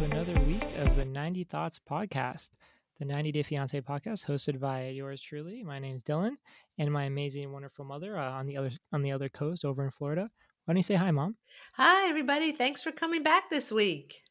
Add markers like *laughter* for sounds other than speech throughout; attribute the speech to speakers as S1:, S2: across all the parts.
S1: to another week of the 90 Thoughts podcast, the 90 Day Fiance podcast, hosted by yours truly. My name is Dylan, and my amazing, wonderful mother uh, on the other on the other coast over in Florida. Why don't you say hi, mom?
S2: Hi, everybody. Thanks for coming back this week.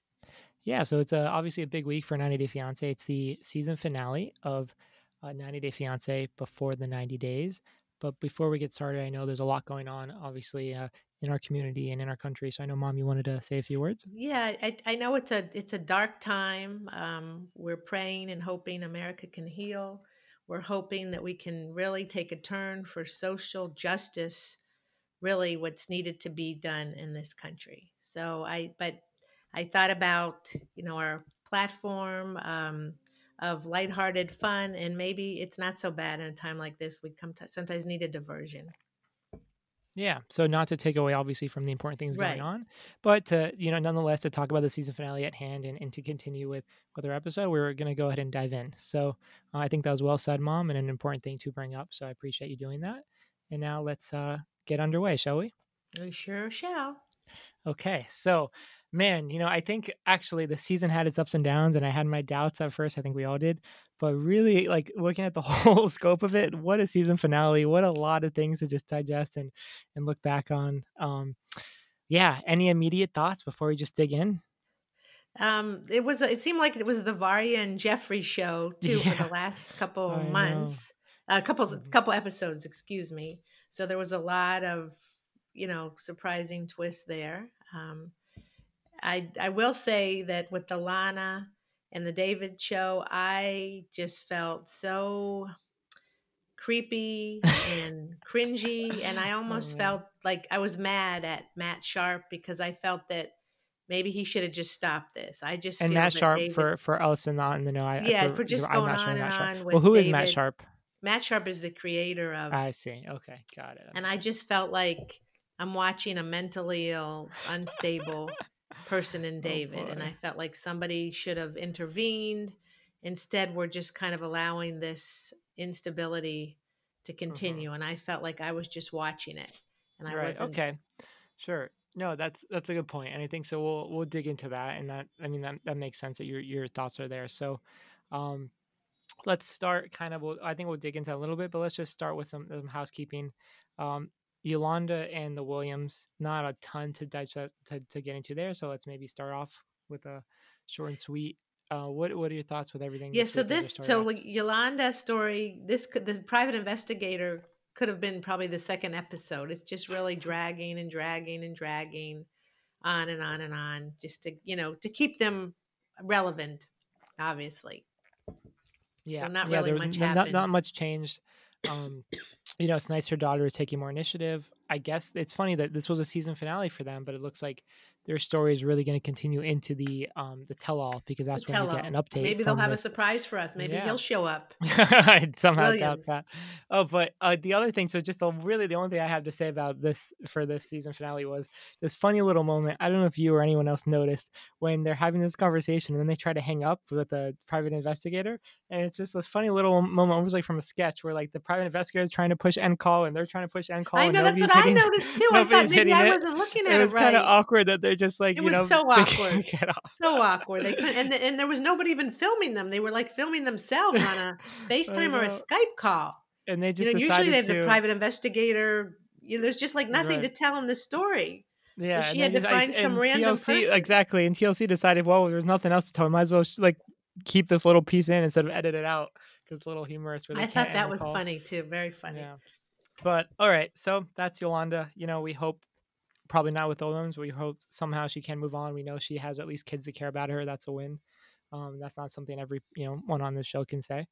S1: Yeah, so it's a, obviously a big week for 90 Day Fiance. It's the season finale of uh, 90 Day Fiance before the 90 days. But before we get started, I know there's a lot going on, obviously, uh, in our community and in our country. So I know, Mom, you wanted to say a few words.
S2: Yeah, I, I know it's a it's a dark time. Um, we're praying and hoping America can heal. We're hoping that we can really take a turn for social justice. Really, what's needed to be done in this country. So I, but I thought about you know our platform. Um, of lighthearted fun, and maybe it's not so bad in a time like this. We come to, sometimes need a diversion.
S1: Yeah. So not to take away obviously from the important things right. going on, but to, you know, nonetheless to talk about the season finale at hand and, and to continue with our episode, we're going to go ahead and dive in. So uh, I think that was well said, Mom, and an important thing to bring up. So I appreciate you doing that. And now let's uh, get underway, shall we?
S2: We sure shall.
S1: Okay. So man, you know, I think actually the season had its ups and downs, and I had my doubts at first. I think we all did, but really, like looking at the *laughs* whole scope of it, what a season finale! What a lot of things to just digest and and look back on. Um, yeah, any immediate thoughts before we just dig in?
S2: Um, it was. It seemed like it was the Varya and Geoffrey show *laughs* too yeah. for the last couple I months, a uh, couple mm-hmm. couple episodes. Excuse me. So there was a lot of you know surprising twists there. Um, I I will say that with the Lana and the David show, I just felt so creepy and cringy, and I *laughs* oh, almost oh, felt like I was mad at Matt Sharp because I felt that maybe he should have just stopped this. I just
S1: and Matt Sharp David, for for Ellison not in the know. I,
S2: yeah, for, for just going on and on.
S1: well, who
S2: David.
S1: is Matt Sharp?
S2: Matt Sharp is the creator of.
S1: I see. Okay, got it.
S2: And I just felt like I'm watching a mentally ill, unstable person in oh, David. Oh and I felt like somebody should have intervened. Instead, we're just kind of allowing this instability to mm-hmm. continue. And I felt like I was just watching it. And I
S1: right.
S2: wasn't
S1: okay. Sure. No, that's that's a good point. And I think so we'll we'll dig into that. And that I mean that that makes sense that your your thoughts are there. So um let's start kind of we'll, I think we'll dig into that a little bit, but let's just start with some, some housekeeping. Um, Yolanda and the Williams, not a ton to digest to, to get into there. So let's maybe start off with a short and sweet. Uh, what what are your thoughts with everything?
S2: Yeah, so this so like Yolanda story, this could the private investigator could have been probably the second episode. It's just really dragging and dragging and dragging on and on and on, just to you know to keep them relevant, obviously.
S1: Yeah,
S2: so not yeah, really much
S1: not. Not much changed. Um, you know, it's nice her daughter is taking more initiative. I guess it's funny that this was a season finale for them, but it looks like their story is really going to continue into the um the tell all because that's the when we get an update.
S2: Maybe they'll have a surprise for us. Maybe yeah. he'll show up. *laughs*
S1: I somehow doubt that. Oh, but uh, the other thing, so just the, really the only thing I have to say about this for this season finale was this funny little moment. I don't know if you or anyone else noticed when they're having this conversation and then they try to hang up with the private investigator, and it's just this funny little moment, almost like from a sketch, where like the private investigator is trying to push end call and they're trying to push end call.
S2: I know that's what hitting, I noticed too. I thought maybe I wasn't looking at it. It
S1: was right. kind of awkward that they're just like
S2: it
S1: you know
S2: so *laughs* awkward. So awkward. They couldn't, and and there was nobody even filming them. They were like filming themselves on a *laughs* FaceTime or a Skype call.
S1: And they just
S2: you know, usually they have to... the private investigator. You know, there's just like nothing right. to tell them the story.
S1: Yeah,
S2: so she had to find some random
S1: TLC,
S2: person.
S1: Exactly, and TLC decided, well, there's nothing else to tell. Might as well like keep this little piece in instead of edit it out because it's a little humorous.
S2: I thought that was call. funny too. Very funny.
S1: Yeah. But all right, so that's Yolanda. You know, we hope probably not with Williams. We hope somehow she can move on. We know she has at least kids that care about her. That's a win. Um, that's not something every you know one on this show can say.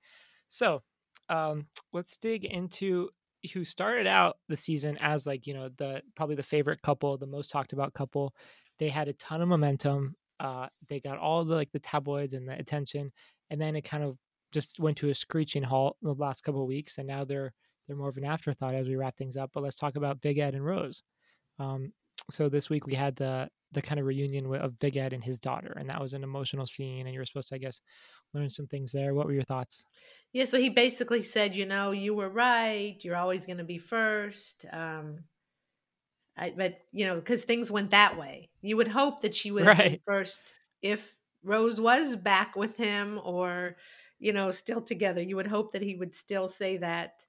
S1: So um, let's dig into who started out the season as like you know the probably the favorite couple, the most talked about couple. They had a ton of momentum. Uh, they got all the like the tabloids and the attention, and then it kind of just went to a screeching halt in the last couple of weeks, and now they're they're more of an afterthought as we wrap things up. But let's talk about Big Ed and Rose. Um, so this week we had the the kind of reunion of Big Ed and his daughter, and that was an emotional scene. And you were supposed to, I guess, learn some things there. What were your thoughts?
S2: Yeah, so he basically said, you know, you were right. You're always going to be first. Um, I, but you know, because things went that way, you would hope that she *laughs* would right. first if Rose was back with him or, you know, still together. You would hope that he would still say that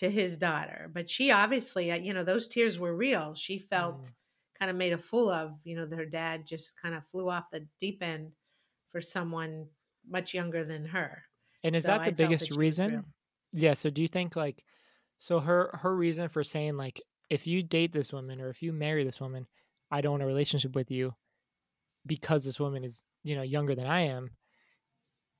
S2: to his daughter. But she obviously, uh, you know, those tears were real. She felt mm. kind of made a fool of, you know, that her dad just kind of flew off the deep end for someone much younger than her.
S1: And is so that the I biggest that reason? Yeah. So do you think like, so her her reason for saying like, if you date this woman or if you marry this woman, I don't want a relationship with you because this woman is you know younger than I am.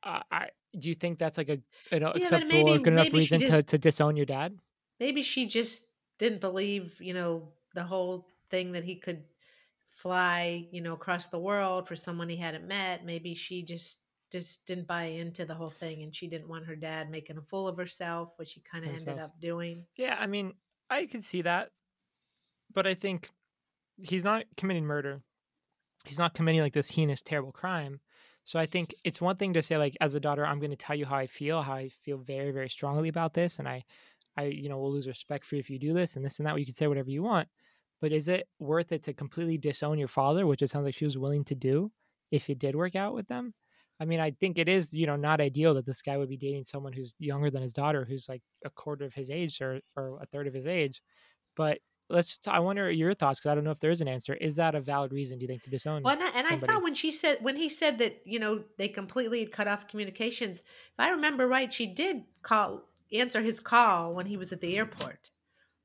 S1: Uh, I do you think that's like a an yeah, acceptable maybe, or good enough reason just, to to disown your dad?
S2: Maybe she just didn't believe you know the whole thing that he could fly you know across the world for someone he hadn't met. Maybe she just just didn't buy into the whole thing and she didn't want her dad making a fool of herself, which she kind of ended up doing.
S1: Yeah, I mean, I could see that. But I think he's not committing murder he's not committing like this heinous, terrible crime. So I think it's one thing to say like as a daughter, I'm going to tell you how I feel, how I feel very, very strongly about this, and I, I, you know, will lose respect for you if you do this and this and that. You can say whatever you want, but is it worth it to completely disown your father, which it sounds like she was willing to do, if it did work out with them? I mean, I think it is, you know, not ideal that this guy would be dating someone who's younger than his daughter, who's like a quarter of his age or or a third of his age. But let's just, I wonder your thoughts because I don't know if there is an answer. Is that a valid reason? Do you think to disown?
S2: Well, and, I, and I thought when she said when he said that you know they completely cut off communications. If I remember right, she did call answer his call when he was at the airport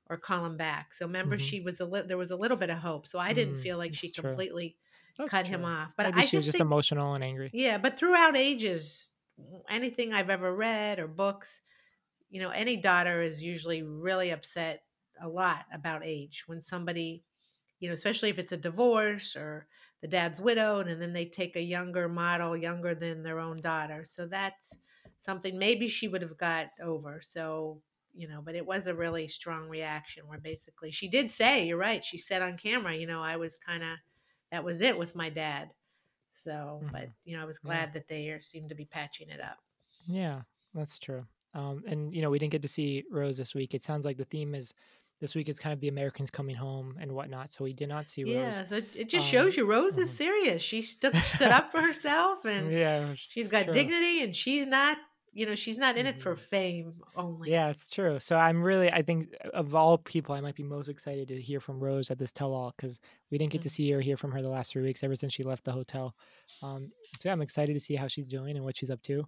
S2: or call him back. So remember, mm-hmm. she was a li- there was a little bit of hope. So I didn't mm, feel like she completely that's cut true. him off.
S1: But Maybe I she was just think, emotional and angry.
S2: Yeah, but throughout ages, anything I've ever read or books, you know, any daughter is usually really upset a lot about age. When somebody you know especially if it's a divorce or the dad's widowed and then they take a younger model younger than their own daughter. So that's something maybe she would have got over. So you know but it was a really strong reaction where basically she did say you're right she said on camera you know i was kind of that was it with my dad. So mm-hmm. but you know i was glad yeah. that they seemed to be patching it up.
S1: Yeah that's true. Um, and you know we didn't get to see rose this week. It sounds like the theme is this week it's kind of the Americans coming home and whatnot. So we did not see Rose.
S2: Yeah, so it just um, shows you Rose is mm-hmm. serious. She stood *laughs* stood up for herself and yeah, she's got true. dignity and she's not you know she's not in it for mm-hmm. fame only
S1: yeah it's true so i'm really i think uh, of all people i might be most excited to hear from rose at this tell-all because we didn't get to mm-hmm. see her hear from her the last three weeks ever since she left the hotel um, so yeah, i'm excited to see how she's doing and what she's up to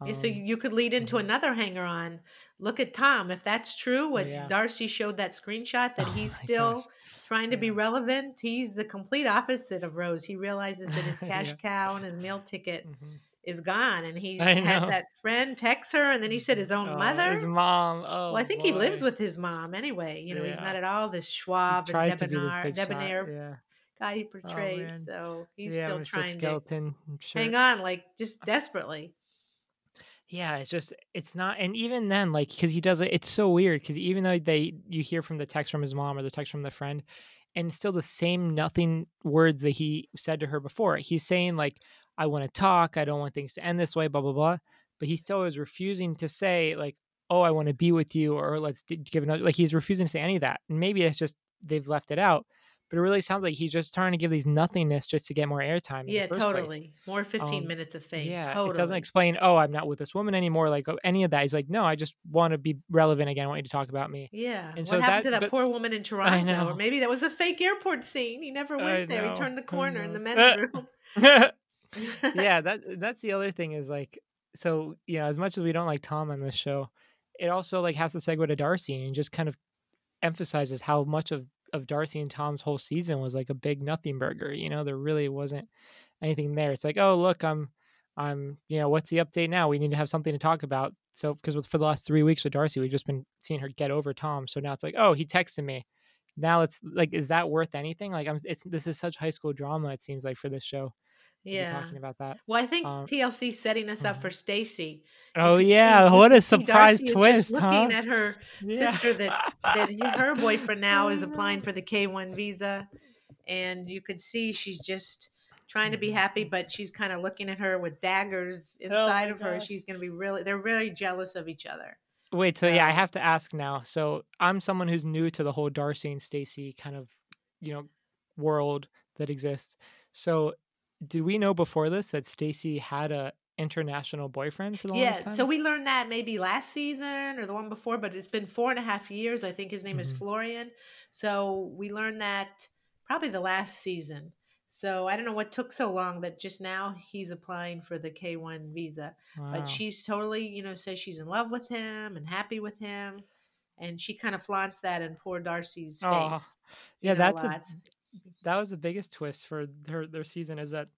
S2: um, so you could lead into mm-hmm. another hanger on. Look at Tom. If that's true, oh, what yeah. Darcy showed that screenshot that oh he's still gosh. trying to yeah. be relevant, he's the complete opposite of Rose. He realizes that his *laughs* cash yeah. cow and his meal ticket mm-hmm. is gone, and he's had that friend text her, and then he said his own
S1: oh,
S2: mother,
S1: his mom. Oh,
S2: well, I think boy. he lives with his mom anyway. You know, he's not at all this Schwab and debonair, debonair guy he oh, portrays. Oh, so he's still trying to hang on, like just *laughs* desperately
S1: yeah it's just it's not and even then like because he does it it's so weird because even though they you hear from the text from his mom or the text from the friend and still the same nothing words that he said to her before he's saying like i want to talk i don't want things to end this way blah blah blah but he still is refusing to say like oh i want to be with you or let's give another like he's refusing to say any of that and maybe it's just they've left it out but it really sounds like he's just trying to give these nothingness just to get more airtime.
S2: Yeah, totally. Place. More 15 um, minutes of fame. Yeah, totally.
S1: it doesn't explain, oh, I'm not with this woman anymore, like oh, any of that. He's like, no, I just want to be relevant again. I want you to talk about me.
S2: Yeah. And so what happened that, to that but, poor woman in *laughs* Toronto? I know. Or maybe that was a fake airport scene. He never went there. He turned the corner in the *laughs* men's room. *laughs*
S1: yeah, that that's the other thing is like, so you know, as much as we don't like Tom on this show, it also like has to segue to Darcy and just kind of emphasizes how much of of Darcy and Tom's whole season was like a big nothing burger. You know, there really wasn't anything there. It's like, oh look, I'm I'm you know, what's the update now? We need to have something to talk about. So because for the last three weeks with Darcy, we've just been seeing her get over Tom. So now it's like, oh, he texted me. Now it's like, is that worth anything? Like, I'm. It's this is such high school drama. It seems like for this show yeah talking about that
S2: well i think um, tlc setting us up mm-hmm. for stacy
S1: oh yeah see, what a surprise twist
S2: huh? looking at her yeah. sister that that her boyfriend *laughs* now is applying for the k1 visa and you could see she's just trying to be happy mm-hmm. but she's kind of looking at her with daggers oh inside oh of her she's going to be really they're really jealous of each other
S1: wait so, so yeah i have to ask now so i'm someone who's new to the whole darcy and stacy kind of you know world that exists so did we know before this that Stacy had a international boyfriend for the
S2: yeah,
S1: time?
S2: so we learned that maybe last season or the one before, but it's been four and a half years. I think his name is
S1: Mhm.
S2: Florian. So we learned that probably the last season. So I don't know what took so long that just now he's applying for the K1 visa.
S1: Wow.
S2: But she's totally, you know, says she's in love with him and happy with him. And she kind of flaunts that in poor Darcy's face.
S1: yeah,
S2: you know,
S1: that's a. that was the biggest twist for their their season is that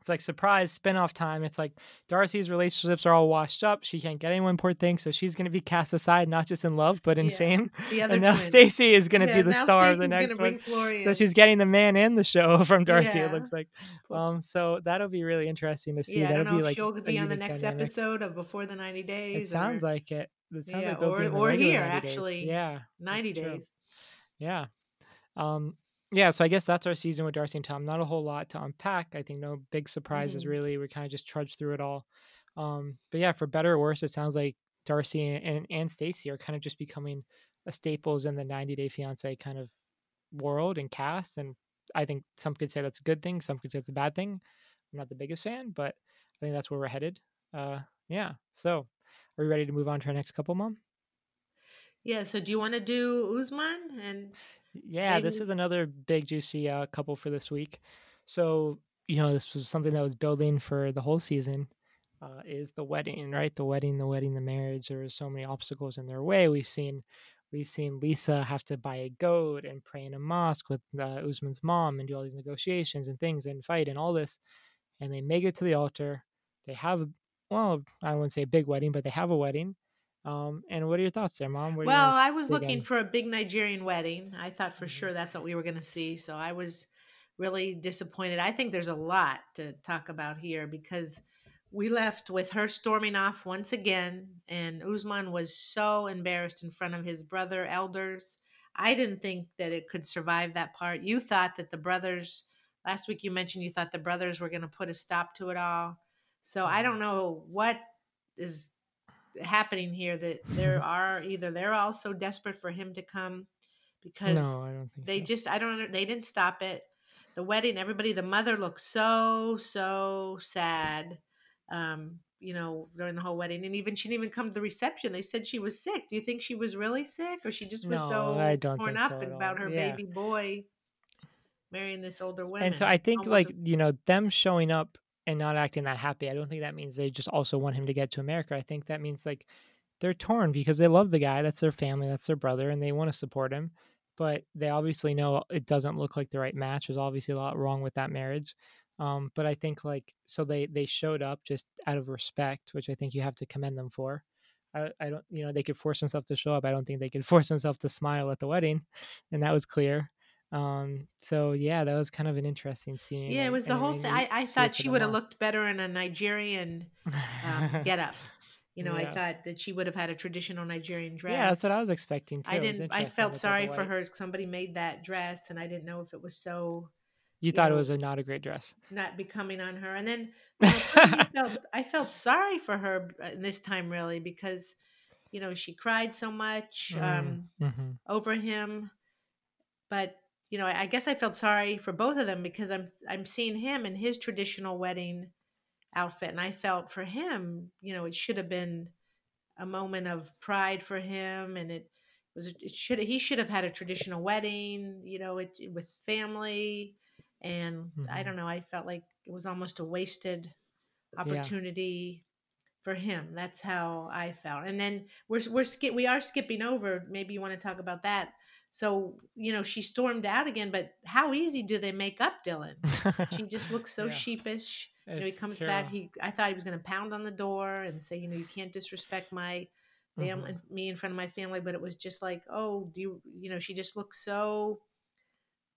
S1: it's like surprise spin-off time. It's like Darcy's relationships are all washed up. She can't get anyone, poor thing. So she's gonna be cast aside, not just in love, but in
S2: Yeah,
S1: fame. And now. Stacy is gonna
S2: Yeah,
S1: be the star of the next one. So she's getting the man and the show *laughs* from Darcy. It looks like. Um, so that'll be really interesting to see.
S2: yeah, I
S1: That'll
S2: don't know
S1: be
S2: if
S1: like
S2: she'll be on the next
S1: dynamic.
S2: episode of Before the 90 Days.
S1: It sounds
S2: or
S1: like it. It sounds
S2: Yeah,
S1: like
S2: or-
S1: in
S2: or here,
S1: 90 days.
S2: actually.
S1: Yeah,
S2: 90
S1: true.
S2: days.
S1: yeah. Um, yeah. So I guess that's our season with Darcy and Tom. Not a whole lot to unpack. I think no big surprises
S2: Mhm.
S1: really. We kind of just trudged through it all. Um, but yeah, for better or worse, it sounds like Darcy and and, and Stacy are kind of just becoming a staples in the 90 Day Fiance kind of world and cast. And I think some could say that's a good thing. Some could say it's a bad thing. I'm not the biggest fan, but I think that's where we're headed. Uh, yeah. So, are we ready to move on to our next couple, Mom?
S2: Yeah, so do you want to do Usman? And
S1: Yeah, this is another big juicy uh, couple for this week. So you know, this was something that was building for the whole season. Uh, is the wedding right? The wedding, the wedding, the marriage. There were so many obstacles in their way. We've seen, we've seen Lisa have to buy a goat and pray in a mosque with uh, Usman's mom and do all these negotiations and things and fight and all this. And they make it to the altar. They have, well, I wouldn't say a big wedding, but they have a wedding. Um, and what are your thoughts there, Mom?
S2: Well, I was looking
S1: in?
S2: for a big Nigerian wedding. I thought for
S1: Mhm.
S2: sure that's what we were going to see. So I was really disappointed. I think there's a lot to talk about here because we left with her storming off once again, and Usman was so embarrassed in front of his brother elders. I didn't think that it could survive that part. You thought that the brothers, last week you mentioned you thought the brothers were going to put a stop to it all. So I don't know what is happening here that there *laughs* are either they're all so desperate for him to come because
S1: no, I don't think
S2: they
S1: so.
S2: just I don't they didn't stop it. The wedding, everybody, the mother looked so so sad. Um, you know, during the whole wedding, and even she didn't even come to the reception. They said she was sick. Do you think she was really sick, or she just was
S1: No,
S2: so
S1: I don't
S2: torn up
S1: so
S2: about
S1: all.
S2: her
S1: Yeah.
S2: baby boy marrying this older woman?
S1: And so I think like you know them showing up and not acting that happy. I don't think that means they just also want him to get to America. I think that means like they're torn because they love the guy. That's their family. That's their brother, and they want to support him. But they obviously know it doesn't look like the right match. There's obviously a lot wrong with that marriage. Um, but I think like so they they showed up just out of respect, which I think you have to commend them for. I, I don't you know they could force themselves to show up. I don't think they could *laughs* force themselves to smile at the wedding, and that was clear. Um, so yeah, that was kind of an interesting scene.
S2: yeah, it was the whole thing. I, I thought she would have looked better in a Nigerian um, *laughs* get up. You know, I thought that she would have had a traditional Nigerian dress.
S1: Yeah, that's what I was expecting too.
S2: I didn't. I felt
S1: with all the
S2: sorry for her. Somebody made that dress, and I didn't know if it was so
S1: You
S2: you
S1: thought
S2: know,
S1: it was a not a great dress.
S2: not becoming on her. And then you know, me felt, I felt sorry for her uh, this time, really, because you know she cried so much um,
S1: hmm
S2: over him. But you know, I, I guess I felt sorry for both of them because I'm I'm seeing him in his traditional wedding outfit, and I felt for him, you know, it should have been a moment of pride for him, and it was it should he should have had a traditional wedding, you know, it with family, and I
S1: Mhm.
S2: don't know, I felt like it was almost a wasted opportunity for him. That's how I felt. And then we're we're skip we are skipping over. Maybe you want to talk about that. So you know she stormed out again, but how easy do they make up, Dylan? She *laughs* just looks so
S1: Yeah.
S2: sheepish. You know, he
S1: It's
S2: comes back. He I thought he was going to pound on the door and say, you know, you can't disrespect my family,
S1: Mhm.
S2: me in front of my family. But it was just like, oh, do you, you know? She just looked so,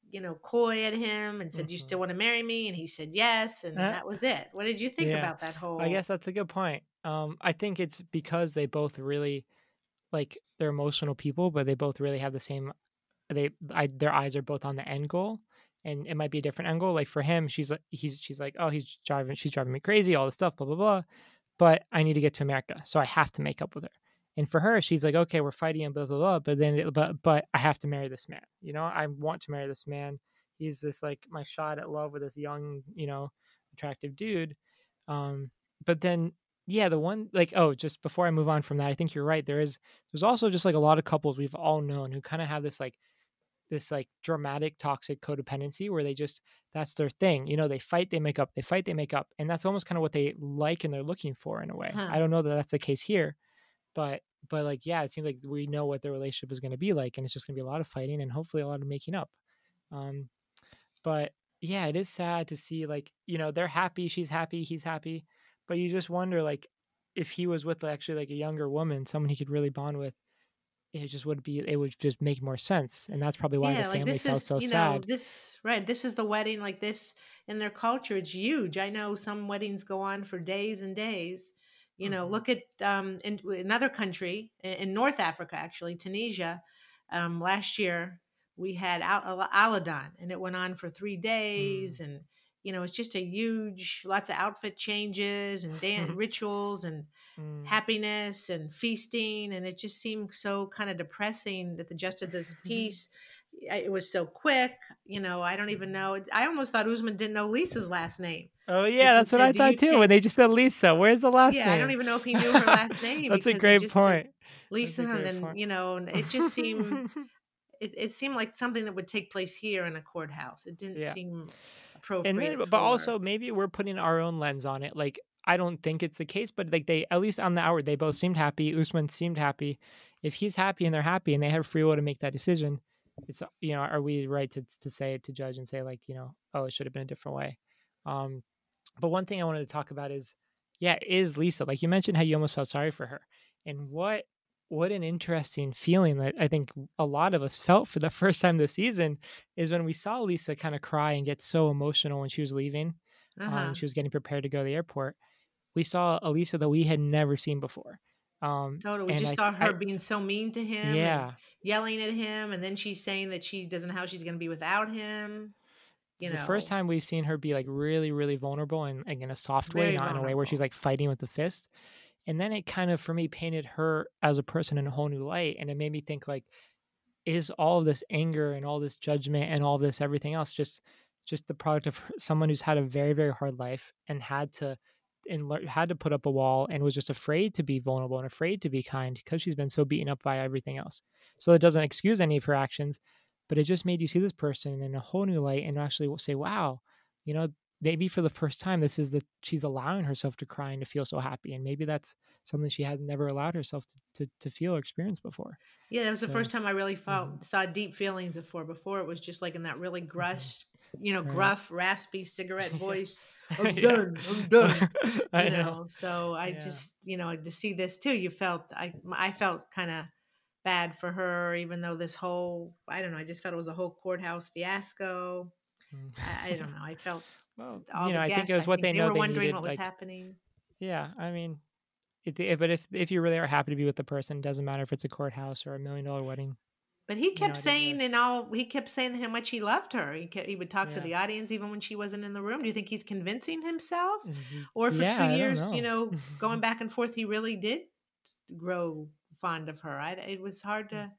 S2: you know, coy at him and said, "You
S1: Mhm.
S2: still want to marry me?" And he said yes, and
S1: Uh,
S2: that was it. What did you think
S1: yeah.
S2: about that whole?
S1: I guess that's a good point. Um, I think it's because they both really like they're emotional people, but they both really have the same. They, I, their eyes are both on the end goal, and it might be a different end goal. Like for him, she's like, he's, she's like, oh, he's driving, she's driving me crazy, all this stuff, blah blah blah. But I need to get to America, so I have to make up with her. And for her, she's like, okay, we're fighting and blah blah blah. But then, it, but but I have to marry this man. You know, I want to marry this man. He's this like my shot at love with this young, you know, attractive dude. Um, but then yeah, the one like oh, just before I move on from that, I think you're right. There is there's also just like a lot of couples we've all known who kind of have this like this like dramatic toxic codependency where they just that's their thing you know they fight they make up they fight they make up and that's almost kind of what they like and they're looking for in a way huh. i don't know that that's the case here but but like yeah it seems like we know what the relationship is going to be like and it's just going to be a lot of fighting and hopefully a lot of making up um but yeah it is sad to see like you know they're happy she's happy he's happy but you just wonder like if he was with actually like a younger woman someone he could really bond with it just would be it would just make more sense and that's probably why yeah, the family like felt
S2: is,
S1: so
S2: you
S1: sad
S2: know, this right this is the wedding like this in their culture it's huge i know some weddings go on for days and days you know mm-hmm. look at um in another country in north africa actually tunisia um last year we had Al- Ramadan and it went on for three days mm. and you know it's just a huge lots of outfit changes and dance *laughs* rituals and mm. happiness and feasting and it just seemed so kind of depressing that the just of this *laughs* piece it was so quick you know i don't even mm. know i almost thought usman didn't know lisa's last name
S1: oh yeah that's what i thought too when they just said lisa where's the last
S2: yeah,
S1: name
S2: i don't even know if he knew her last *laughs* name
S1: that's a great point
S2: lisa and then point. you know and it just seemed it, it seemed like something that would take place here in a courthouse it didn't yeah. seem appropriate. And then,
S1: but also maybe we're putting our own lens on it. Like I don't think it's the case, but like they at least on the hour they both seemed happy. Usman seemed happy. If he's happy and they're happy and they have free will to make that decision, it's you know are we right to to say it to judge and say like you know oh it should have been a different way. Um, but one thing I wanted to talk about is yeah is Lisa like you mentioned how you almost felt sorry for her and what what an interesting feeling that I think a lot of us felt for the *laughs* first time this season is when we saw Lisa kind of cry and get so emotional when she was leaving. Um, uh-huh. Um, she was getting prepared to go to the airport. We saw a Lisa that we had never seen before.
S2: Um, totally. We just I, saw her I, being so mean to him, yeah, yelling at him, and then she's saying that she doesn't know how she's going to be without him.
S1: You it's know. the first time we've seen her be like really, really vulnerable and like in a soft way, Very not vulnerable. in a way where she's like fighting with the fist and then it kind of for me painted her as a person in a whole new light and it made me think like is all of this anger and all this judgment and all this everything else just just the product of *laughs* someone who's had a very very hard life and had to and le- had to put up a wall and was just afraid to be vulnerable and afraid to be kind because she's been so beaten up by everything else. So that doesn't excuse any of her actions but it just made you see this person in a whole new light and actually say wow you know maybe for the first time this is that she's allowing herself to cry and to feel so happy and maybe that's something she has never allowed herself to, to, to feel or experience before
S2: yeah that was the so, first time i really felt mm-hmm. saw deep feelings before before it was just like in that really mm-hmm. grush you know right. gruff raspy *laughs* cigarette voice *laughs* i'm done i'm *laughs* done you know? know? so i yeah. just you know to see this too you felt i i felt kind of bad for her even though this whole i don't know i just felt it was a whole courthouse fiasco mm. I, I don't know i felt well, you know, I think it was what they, they know were they wondering needed, what was like, happening.
S1: Yeah, I mean, it, but if if you really are happy to be with the person, doesn't matter if it's a courthouse or a million dollar wedding.
S2: But he kept you know, saying and all he kept saying how much he loved her. He kept, he would talk yeah. to the audience even when she wasn't in the room. Do you think he's convincing himself, mm-hmm. or for yeah, two years, know. you know, *laughs* going back and forth, he really did grow fond of her? I, it was hard to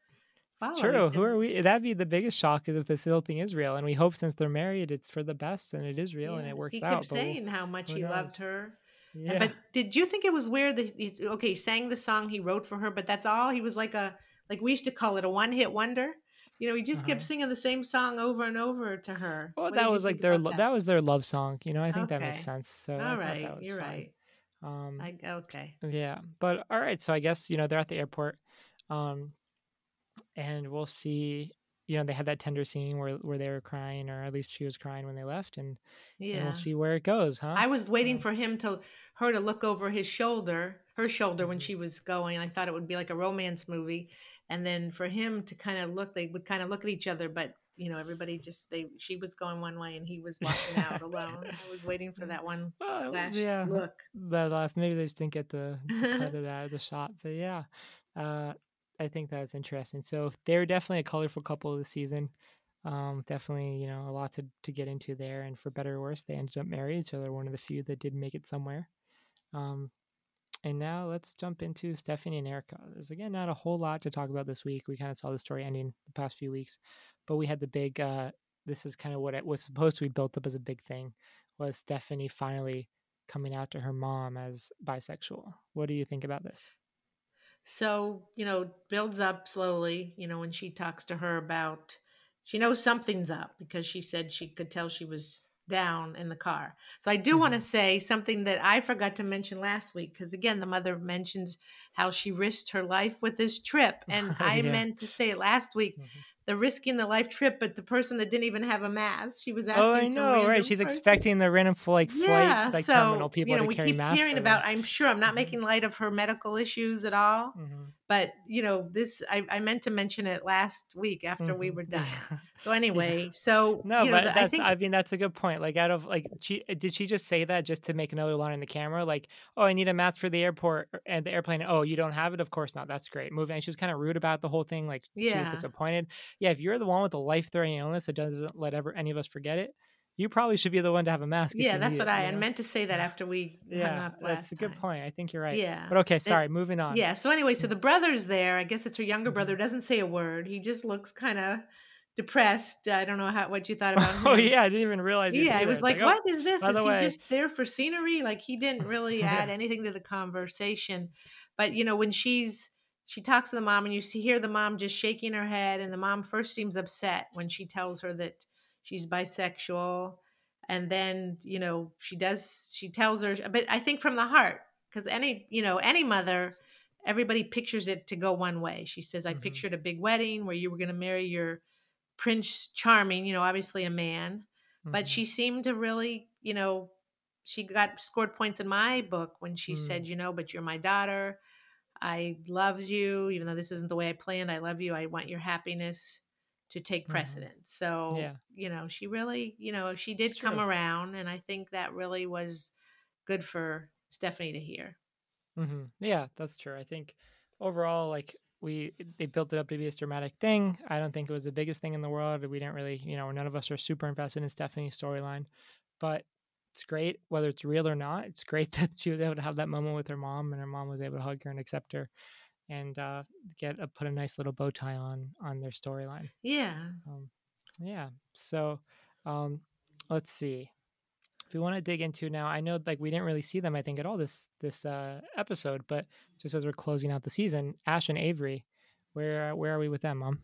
S1: follow. True. Who are we? That'd be the biggest shock is if this whole thing is real, and we hope since they're married, it's for the best, and it is real, yeah, and it works
S2: he
S1: out. He
S2: kept saying how much he knows? loved her. Yeah. But did you think it was weird that he okay sang the song he wrote for her, but that's all? He was like a like we used to call it a one hit wonder. You know, he just uh-huh. kept singing the same song over and over to her.
S1: Well, what that was like their that? that? was their love song. You know, I think okay. that makes sense. So
S2: all right, you're fun. right. Um, I, okay.
S1: Yeah, but all right. So I guess you know they're at the airport. Um, and we'll see you know they had that tender scene where where they were crying or at least she was crying when they left and yeah and we'll see where it goes huh?
S2: I was waiting for him to her to look over his shoulder her shoulder when mm-hmm. she was going i thought it would be like a romance movie and then for him to kind of look they would kind of look at each other but you know everybody just they she was going one way and he was walking out alone. I was waiting for that one *laughs* last yeah look.
S1: that last maybe they just didn't get the, the cut *laughs* of that the shot but yeah uh I think that's interesting. So they're definitely a colorful couple of the season. Um, definitely, you know, a lot to, to get into there. And for better or worse, they ended up married. So they're one of the few that did make it somewhere. Um, and now let's jump into Stephanie and Erica. There's again not a whole lot to talk about this week. We kind of saw the story ending the past few weeks, but we had the big. Uh, this is kind of what it was supposed to be built up as a big thing was Stephanie finally coming out to her mom as bisexual. What do you think about this?
S2: So, you know, builds up slowly, you know, when she talks to her about she knows something's up because she said she could tell she was down in the car. So I do mm-hmm. want to say something that I forgot to mention last week because again the mother mentions how she risked her life with this trip *laughs* and I yeah. meant to say it last week. Mm-hmm the risking the life trip, but the person that didn't even have a mask, she was asking. Oh,
S1: I know, right? She's person. expecting the random like flight, yeah, like so, terminal people
S2: you know,
S1: to
S2: we
S1: carry
S2: keep
S1: masks.
S2: Hearing about, I'm sure I'm not mm-hmm. making light of her medical issues at all, mm-hmm. But you know, this I, I, meant to mention it last week after mm-hmm. we were *laughs* done. so anyway, so
S1: no,
S2: you
S1: know,
S2: but
S1: the, I think I mean that's a good point. Like out of like, she did she just say that just to make another line in the camera? Like, oh, I need a mask for the airport and the airplane. Oh, you don't have it? Of course not. That's great. Moving. And she was kind of rude about the whole thing. Like, yeah. she was disappointed. Yeah, if you're the one with a life threatening illness that doesn't let ever any of us forget it, you probably should be the one to have a mask.
S2: Yeah, that's what it, I, I meant to say that after we yeah,
S1: That's a good
S2: time.
S1: point. I think you're right.
S2: Yeah.
S1: But okay, sorry, it, moving on.
S2: Yeah. So anyway, so the brother's there. I guess it's her younger brother. Mm-hmm. Doesn't say a word. He just looks kind of depressed. I don't know how what you thought *laughs* about him.
S1: oh yeah, I didn't even realize.
S2: Yeah, it was like, like, oh, is this? Is he way. just there for scenery? Like he didn't really *laughs* add anything to the conversation. But you know, when she's she talks to the mom and you see hear the mom just shaking her head and the mom first seems upset when she tells her that she's bisexual and then you know she does she tells her but i think from the heart because any you know any mother everybody pictures it to go one way she says i mm-hmm. pictured a big wedding where you were going to marry your prince charming you know obviously a man mm-hmm. but she seemed to really you know she got scored points in my book when she mm-hmm. said you know but you're my daughter I love you, even though this isn't the way I planned. I love you. I want your happiness to take mm-hmm. precedence. Mm-hmm. So, yeah. you know, she really, you know, she did come around. And I think that really was good for Stephanie to hear.
S1: Mm-hmm. Yeah, that's true. I think overall, like, we they built it up to be this dramatic thing. I don't think it was the biggest thing in the world. We didn't really, you know, none of us are super invested in Stephanie's storyline, but it's great whether it's real or not. It's great *laughs* that she was able to have that moment with her mom, and her mom was able to hug her and accept her, and uh, get a, put a nice little bow tie on on their storyline.
S2: Yeah,
S1: um, yeah. So um, let's see if we want to dig into now. I know like we didn't really see them, I think, at all this this uh, episode, but just as we're closing out the season, Ash and Avery, where where are we with them, Mom?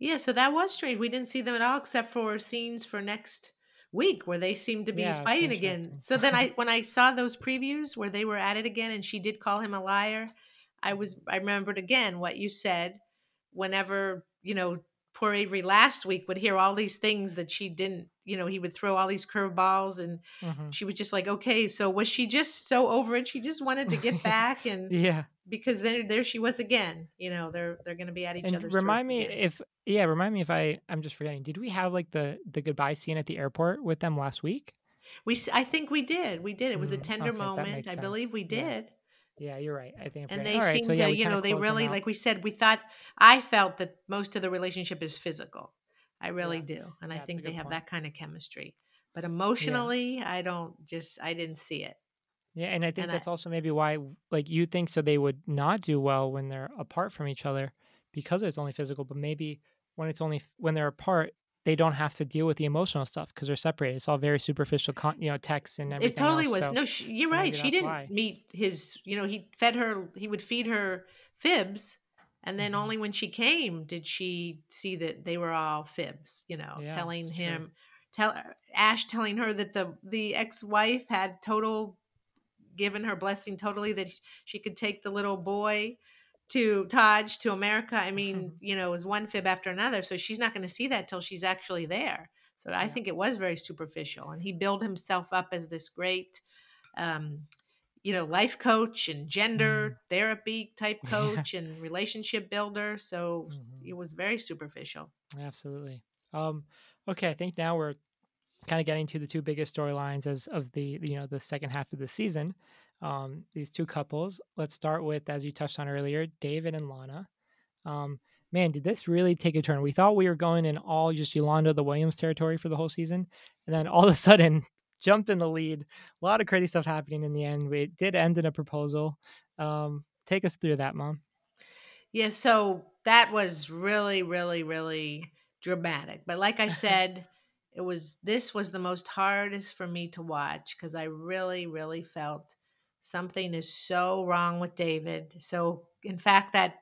S2: Yeah, so that was strange. We didn't see them at all except for scenes for next week where they seemed to be yeah, fighting again. So then I when I saw those previews where they were at it again and she did call him a liar, I was I remembered again what you said whenever, you know, poor Avery last week would hear all these things that she didn't, you know, he would throw all these curveballs and mm-hmm. she was just like, okay, so was she just so over it? She just wanted to get *laughs* back and
S1: yeah,
S2: because then there she was again. You know, they're they're going to be at each
S1: and
S2: other's.
S1: Remind me
S2: again.
S1: if yeah, remind me if I I'm just forgetting. Did we have like the the goodbye scene at the airport with them last week?
S2: We I think we did. We did. It was mm, a tender okay, moment. I believe we did.
S1: Yeah. Yeah, you're right. I think.
S2: I'm and they seem so, yeah, to, you know, they really, like we said, we thought, I felt that most of the relationship is physical. I really yeah. do, and yeah, I think they have point. that kind of chemistry. But emotionally, yeah. I don't just, I didn't see it.
S1: Yeah, and I think and that's I, also maybe why, like, you think so they would not do well when they're apart from each other because it's only physical. But maybe when it's only when they're apart, they don't have to deal with the emotional stuff because they're separated. It's all very superficial, con- you know, texts and everything.
S2: It totally
S1: else.
S2: was.
S1: So,
S2: no, she, you're so right. She didn't why. meet his. You know, he fed her. He would feed her fibs, and then mm-hmm. only when she came did she see that they were all fibs. You know, yeah, telling him, true. tell Ash telling her that the the ex wife had total given her blessing totally that she could take the little boy to Taj to America. I mean, mm-hmm. you know, it was one fib after another. So she's not going to see that till she's actually there. So yeah. I think it was very superficial. And he built himself up as this great, um, you know, life coach and gender mm. therapy type *laughs* coach yeah. and relationship builder. So mm-hmm. it was very superficial.
S1: Absolutely. Um, okay, I think now we're kind of getting to the two biggest storylines as of the you know the second half of the season. Um, these two couples. Let's start with, as you touched on earlier, David and Lana. Um, man, did this really take a turn? We thought we were going in all just Yolanda the Williams territory for the whole season, and then all of a sudden *laughs* jumped in the lead. A lot of crazy stuff happening in the end. We did end in a proposal. Um, take us through that, Mom.
S2: Yeah, so that was really, really, really dramatic. But like I said *laughs* it was this was the most hardest for me to watch because I really, really felt something is so wrong with David. So, in fact, that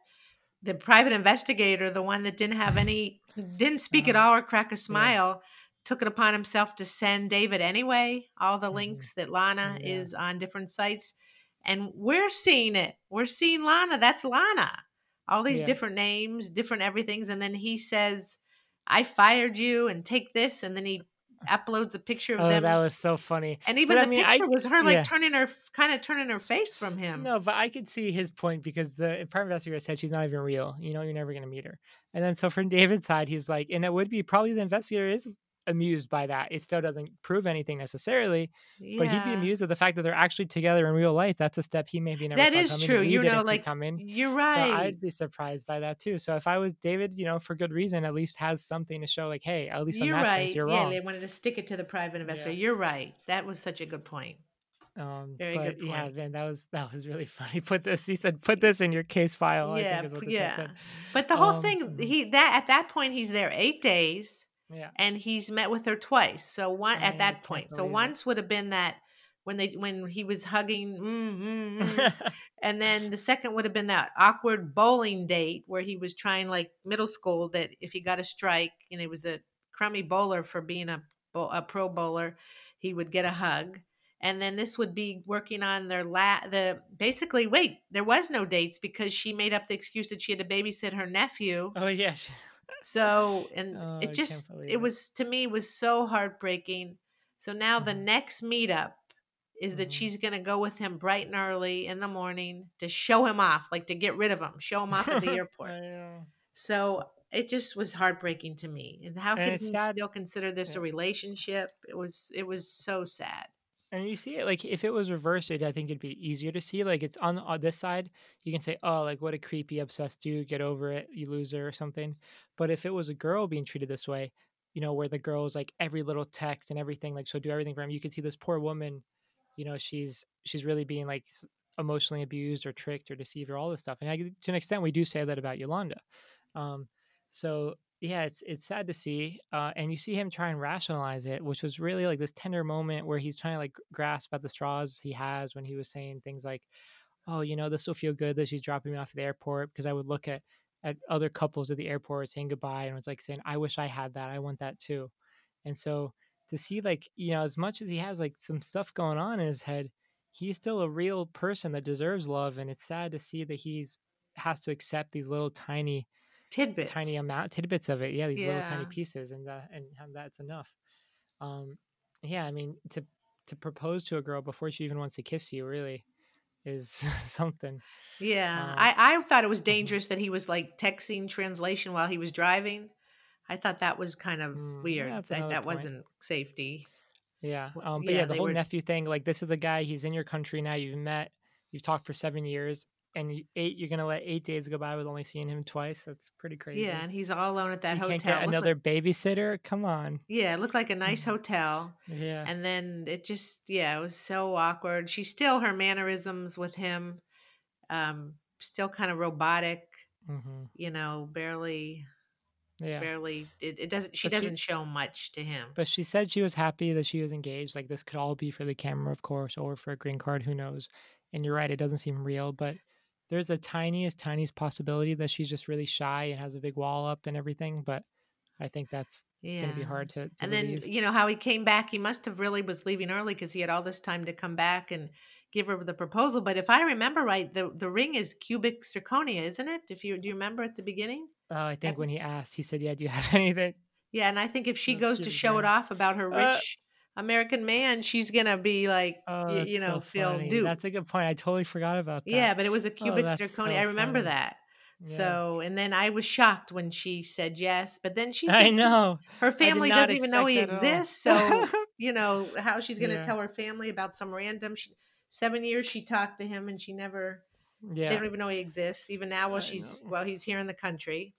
S2: the private investigator, the one that didn't have any, didn't *laughs* speak at
S1: Uh-huh.
S2: all or crack a smile, took it upon himself to send David anyway, all the
S1: Mhm.
S2: links that Lana
S1: Yeah.
S2: is on different sites. And we're seeing it. We're seeing Lana. That's Lana. All these
S1: Yeah.
S2: different names, different everythings. And then he says, I fired you and take this. And then he uploads a picture of
S1: Oh,
S2: them.
S1: that was so funny.
S2: and even
S1: but I
S2: the
S1: mean, I-
S2: picture was her like
S1: yeah.
S2: turning her, kind of turning her face from him.
S1: No, but I could see his point because the private investigator said she's not even real. You know, you're never going to meet her. And then so from David's side, he's like, and it would be probably the investigator is amused by that. It still doesn't prove anything necessarily, but he'd be amused at the fact that they're actually together in real life. That's a step he maybe never
S2: That is
S1: coming,
S2: true. You know, like
S1: coming.
S2: You're
S1: So
S2: right.
S1: I'd be surprised by that too. So if I was David, you know, for good reason, at least has something to show, like, hey, at least
S2: You're right.
S1: sense, you're
S2: yeah,
S1: wrong.
S2: they wanted to stick it to the private investor.
S1: Yeah.
S2: You're right. That was such a good point.
S1: Um,
S2: Very
S1: but
S2: good
S1: yeah,
S2: point.
S1: man, that was that was really *laughs* funny. Put this, he said, put this in your case file. I
S2: yeah,
S1: think is what the
S2: yeah.
S1: said.
S2: But the whole
S1: Um,
S2: thing,
S1: mhm.
S2: he that at that point he's there eight days,
S1: Yeah.
S2: and he's met with her twice. So one
S1: I
S2: at that point, so
S1: it.
S2: once would have been that when they when he was hugging, mm, mm, mm. *laughs* and then the second would have been that awkward bowling date where he was trying like middle school that if he got a strike and he was a crummy bowler for being a a pro bowler, he would get a hug. And then this would be working on their la the basically wait there was no dates because she made up the excuse that she had to babysit her nephew.
S1: oh yeah.
S2: So and
S1: Oh,
S2: it just it was to me was so heartbreaking. So now the
S1: Mhm.
S2: next meetup is that
S1: Mhm.
S2: she's going to go with him bright and early in the morning to show him off, like to get rid of him, show him off at the *laughs* airport. So it just was heartbreaking to me. And how
S1: And
S2: could he
S1: sad-
S2: still consider this
S1: yeah.
S2: a relationship? It was it was so sad.
S1: And you see it like if it was reversed, it, I think it'd be easier to see. Like it's on, on this side, you can say, "Oh, like what a creepy, obsessed dude. Get over it, you loser," or something. But if it was a girl being treated this way, you know, where the girl's like every little text and everything, like she'll do everything for him. You can see this poor woman, you know, she's she's really being like emotionally abused or tricked or deceived or all this stuff. And I, to an extent, we do say that about Yolanda. Um, so yeah, it's it's sad to see, uh, and you see him try and rationalize it, which was really like this tender moment where he's trying to like grasp at the straws he has when he was saying things like, "Oh, you know, this will feel good that she's dropping me off at the airport," because I would look at at other couples at the airport saying goodbye, and it's like saying, "I wish I had that. I want that too," and so to see like you know, as much as he has like some stuff going on in his head, he's still a real person that deserves love, and it's sad to see that he's has to accept these little tiny
S2: Tidbits.
S1: tiny amount tidbits of it yeah these little tiny pieces and that and that's enough um yeah i mean to to propose to a girl before she even wants to kiss you really is *laughs* something
S2: Yeah,
S1: Um,
S2: I I thought it was
S1: mhm.
S2: dangerous that he was like texting translation while he was driving. I thought that was kind of
S1: Mm, yeah,
S2: weird.
S1: that's
S2: Like, that wasn't safety.
S1: yeah um but
S2: yeah,
S1: yeah, the whole
S2: were-
S1: nephew thing like this is a guy he's in your country now you've met you've talked for seven years and eight you're gonna let eight days go by with only seeing him twice that's pretty crazy
S2: Yeah, and he's all alone at that
S1: you
S2: hotel.
S1: can't get another
S2: like-
S1: babysitter come on
S2: yeah, it looked like a nice
S1: Mhm.
S2: hotel.
S1: yeah
S2: And then it just yeah, it was so awkward. She still her mannerisms with him, um, still kind of robotic.
S1: hmm
S2: You know, barely,
S1: yeah
S2: barely. It, it doesn't. She
S1: But she-
S2: doesn't show much to him.
S1: But she said she was happy that she was engaged. Like this could all be for the camera, of course, or for a green card. Who knows? And you're right; it doesn't seem real, but there's a tiniest, tiniest possibility that she's just really shy and has a big wall up and everything. But I think that's
S2: yeah,
S1: going to be hard to. to
S2: And then you know how he came back. He must have really was leaving early because he had all this time to come back and give her the proposal. But if I remember right, the the ring is cubic zirconia, isn't it? If you do you remember at the beginning?
S1: Oh, I think
S2: that-
S1: when he asked, he said, "Yeah, do you have *laughs* anything?"
S2: Yeah, and I think if she
S1: That's
S2: goes to show it off about her
S1: Uh,
S2: rich American man, she's gonna be like,
S1: Oh,
S2: y- you know,
S1: so
S2: feel
S1: funny.
S2: duped.
S1: That's a good point. I totally forgot about that.
S2: yeah, but it was a oh, cubic
S1: that's
S2: zirconia.
S1: so
S2: I remember
S1: funny.
S2: that.
S1: Yeah.
S2: So, and then I was shocked when she said yes, but then she
S1: I
S2: said
S1: know.
S2: her family doesn't even know he
S1: expect that at all.
S2: exists. So, *laughs* you know, how she's going to
S1: Yeah.
S2: tell her family about some random she, seven years she talked to him and she never
S1: yeah.
S2: they don't even know he exists even now while
S1: I
S2: she's
S1: know.
S2: while he's here in the country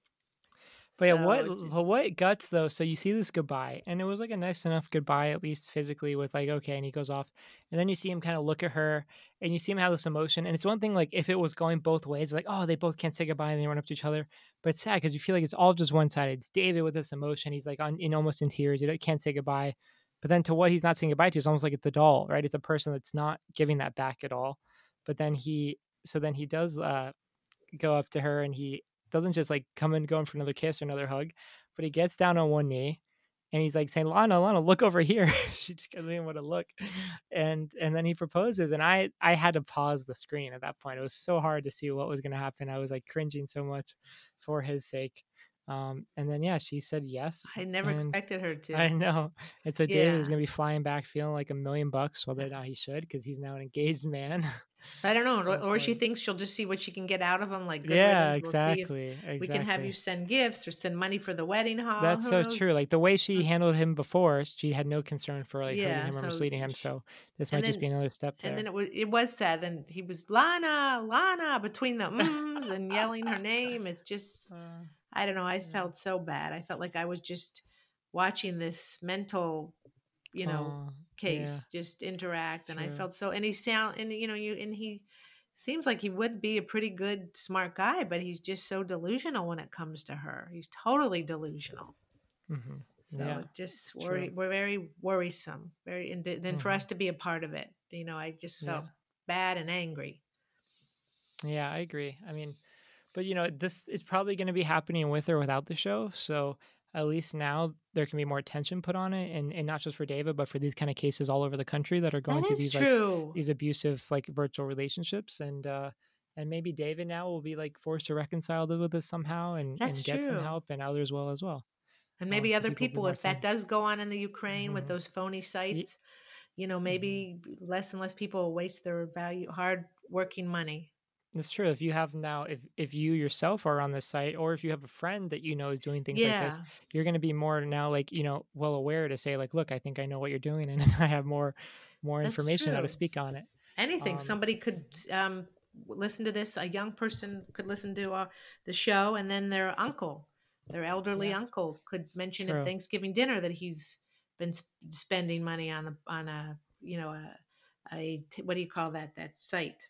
S1: But yeah, what just... what guts though? So you see this goodbye, and it was like a nice enough goodbye, at least physically, with like okay, and he goes off, and then you see him kind of look at her, and you see him have this emotion, and it's one thing like if it was going both ways, like oh they both can't say goodbye and they run up to each other, but it's sad because you feel like it's all just one sided. It's David with this emotion, he's like on in almost in tears, he can't say goodbye, but then to what he's not saying goodbye to, it's almost like it's a doll, right? It's a person that's not giving that back at all. But then he, so then he does uh, go up to her and he doesn't just like come and go in for another kiss or another hug, but he gets down on one knee and he's like saying, Lana, Lana, look over here. *laughs* she just doesn't even want to look. And and then he proposes. And I I had to pause the screen at that point. It was so hard to see what was gonna happen. I was like cringing so much for his sake. Um, and then yeah, she said yes.
S2: I never expected her *laughs* to.
S1: I know. So David yeah. is gonna be flying back feeling like a million bucks, whether or not he should, because he's now an engaged man. *laughs*
S2: I don't know, or, or, she thinks she'll just see what she can get out of him. Like,
S1: yeah, exactly,
S2: exactly. We can have you send gifts or send money for the wedding hall.
S1: That's so true. Like the way she handled him before, she had no concern for like yeah, hurting him so, or misleading him. So this might then, just be another step. There.
S2: And then it was it was sad. Then he was Lana, Lana between the *laughs* ums and yelling her name. It's just. Uh, I don't know. I yeah. felt so bad. I felt like I was just watching this mental, you know, case yeah. just interact, and I felt so. And he sound, and you know, you and he seems like he would be a pretty good, smart guy, but he's just so delusional when it comes to her. He's totally delusional. Mm-hmm. So yeah, it just worry, we're very worrisome. Very, and then mm-hmm. for us to be a part of it, you know, I just felt bad and angry.
S1: Yeah, I agree. I mean, but you know, this is probably going to be happening with or without the show. So at least now there can be more attention put on it, and, and not just for David, but for these kind of cases all over the country that are going that through these like these abusive like virtual relationships, and uh, and maybe David now will be like forced to reconcile with this somehow and, and get true. some help, and others will as well.
S2: And maybe um, other people, people if that does go on in the Ukraine mm-hmm. with those phony sites, you know, mm-hmm. maybe less and less people waste their value hard working money
S1: it's true. If you have now, if if you yourself are on this site, or if you have a friend that you know is doing things yeah. like this, you're going to be more now, like you know, well aware to say, like, look, I think I know what you're doing, and *laughs* I have more more That's information true. how to speak on it.
S2: Anything um, somebody could um, listen to this. A young person could listen to uh, the show, and then their uncle, their elderly yeah. uncle, could mention at Thanksgiving dinner that he's been spending money on the on a you know a a what do you call that that site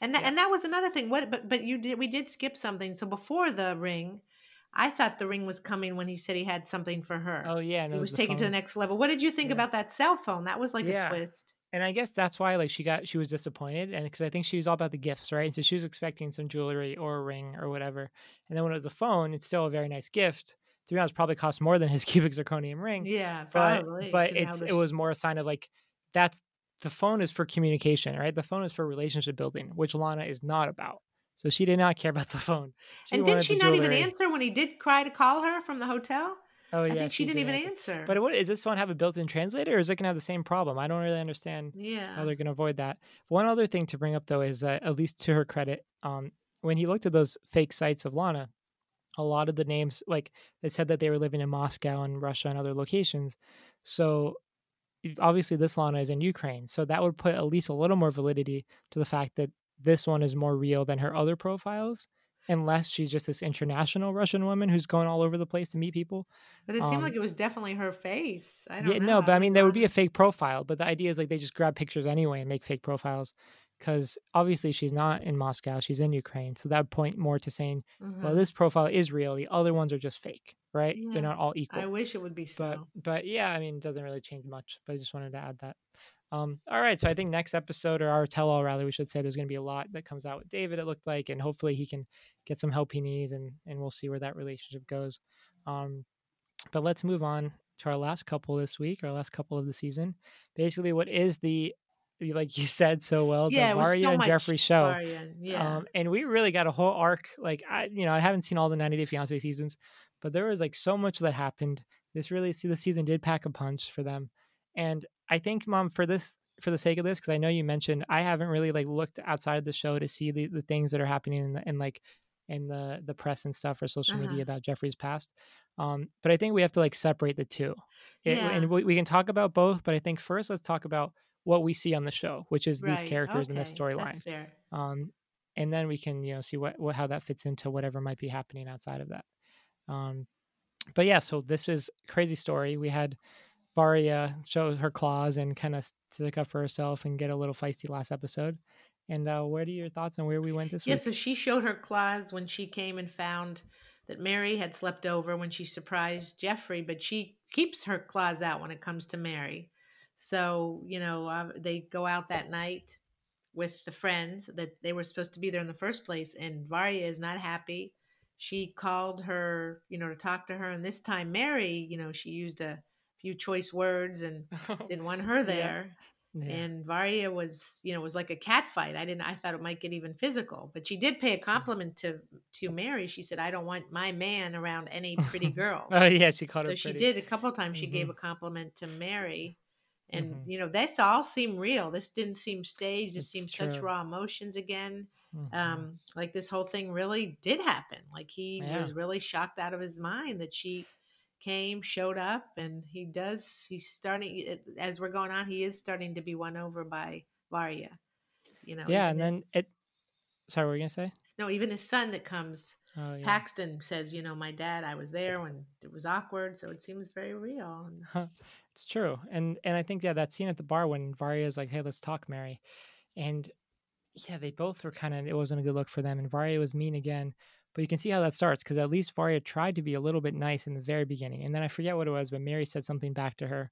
S2: and that, yeah. and that was another thing. What but but you did we did skip something. So before the ring, I thought the ring was coming when he said he had something for her.
S1: Oh yeah,
S2: it was, was taken phone. to the next level. What did you think yeah. about that cell phone? That was like yeah. a twist.
S1: And I guess that's why like she got she was disappointed, and because I think she was all about the gifts, right? And so she was expecting some jewelry or a ring or whatever. And then when it was a phone, it's still a very nice gift. To be honest, probably cost more than his *laughs* cubic zirconium ring.
S2: Yeah, probably.
S1: But, but it's it was more a sign of like that's the phone is for communication, right? The phone is for relationship building, which Lana is not about. So she did not care about the phone.
S2: She and did she not even answer when he did cry to call her from the hotel?
S1: Oh yeah,
S2: I think she, she didn't even answer. answer.
S1: But what is this phone have a built-in translator, or is it gonna have the same problem? I don't really understand.
S2: Yeah,
S1: how they're gonna avoid that. One other thing to bring up though is that at least to her credit, um, when he looked at those fake sites of Lana, a lot of the names like they said that they were living in Moscow and Russia and other locations. So obviously this Lana is in Ukraine, so that would put at least a little more validity to the fact that this one is more real than her other profiles, unless she's just this international Russian woman who's going all over the place to meet people.
S2: But it seemed um, like it was definitely her face. I don't yeah, know.
S1: no, but I mean, there would be a fake profile, but the idea is like they just grab pictures anyway and make fake profiles because obviously she's not in Moscow, she's in Ukraine. So that would point more to saying, mm-hmm. well, this profile is real. The other ones are just fake, right? Yeah. They're not all equal.
S2: I wish it would be so.
S1: But, but yeah, I mean, it doesn't really change much, but I just wanted to add that. Um, all right. So I think next episode or our tell all rather, we should say there's going to be a lot that comes out with David, it looked like, and hopefully he can get some help he needs and, and we'll see where that relationship goes. Um, but let's move on to our last couple this week, our last couple of the season. Basically, what is the like you said so well, yeah, the Maria so and Geoffrey show.
S2: yeah. Um,
S1: and we really got a whole arc. Like I, you know, I haven't seen all the 90 Day Fiance seasons, but there was like so much that happened. This really, see, the season did pack a punch for them. And I think, mom, for this, for the sake of this, because I know you mentioned I haven't really like looked outside of the show to see the, the things that are happening in, the, in like in the the press and stuff or social uh-huh. media about Geoffrey's past. Um, but I think we have to like separate the two. It, yeah. And we, we, can talk about both, but I think first let's talk about what we see on the show, which is right. these characters okay. and the storyline. Um, and then we can, you know, see what, what how that fits into whatever might be happening outside of that. Um, but yeah, so this is crazy story. We had Varya show her claws and kind of stick up for herself and get a little feisty last episode. And uh, what are your thoughts on where we went this
S2: yeah,
S1: week?
S2: Yeah, so she showed her claws when she came and found that Mary had slept over when she surprised Geoffrey, but she keeps her claws out when it comes to Mary. So, you know, uh, they go out that night with the friends that they were supposed to be there in the first place, and Varya is not happy. She called her, you know, to talk to her, and this time Mary, you know, she used a few choice words and *laughs* didn't want her there. Yeah. And Varya was, you know, was like a cat fight. I didn't. I thought it might get even physical, but she did pay a mm. compliment to to Mary. She said, "I don't want my man around any pretty *laughs* girls."
S1: oh yeah, she called
S2: so
S1: her.
S2: So she did a couple times. She mm-hmm. gave a compliment to Mary, and mm-hmm. you know, that's all seemed real. This didn't seem staged. This seemed such raw emotions again. Mm-hmm. Um, like this whole thing really did happen. Like he yeah. was really shocked out of his mind that she came, showed up, and he does. He's starting as we're going on. He is starting to be won over by Varya. You know.
S1: Yeah, and then it. Sorry, what were you gonna say?
S2: No, even his son that comes. Oh, yeah. Paxton says, you know, my dad, I was there when it was awkward, so it seems very real.
S1: Huh. It's true, and and I think yeah, that scene at the bar when Varya is like, "Hey, let's talk, Mary," and yeah, they both were kind of. It wasn't a good look for them, and Varya was mean again. But you can see how that starts because at least Varya tried to be a little bit nice in the very beginning, and then I forget what it was, but Mary said something back to her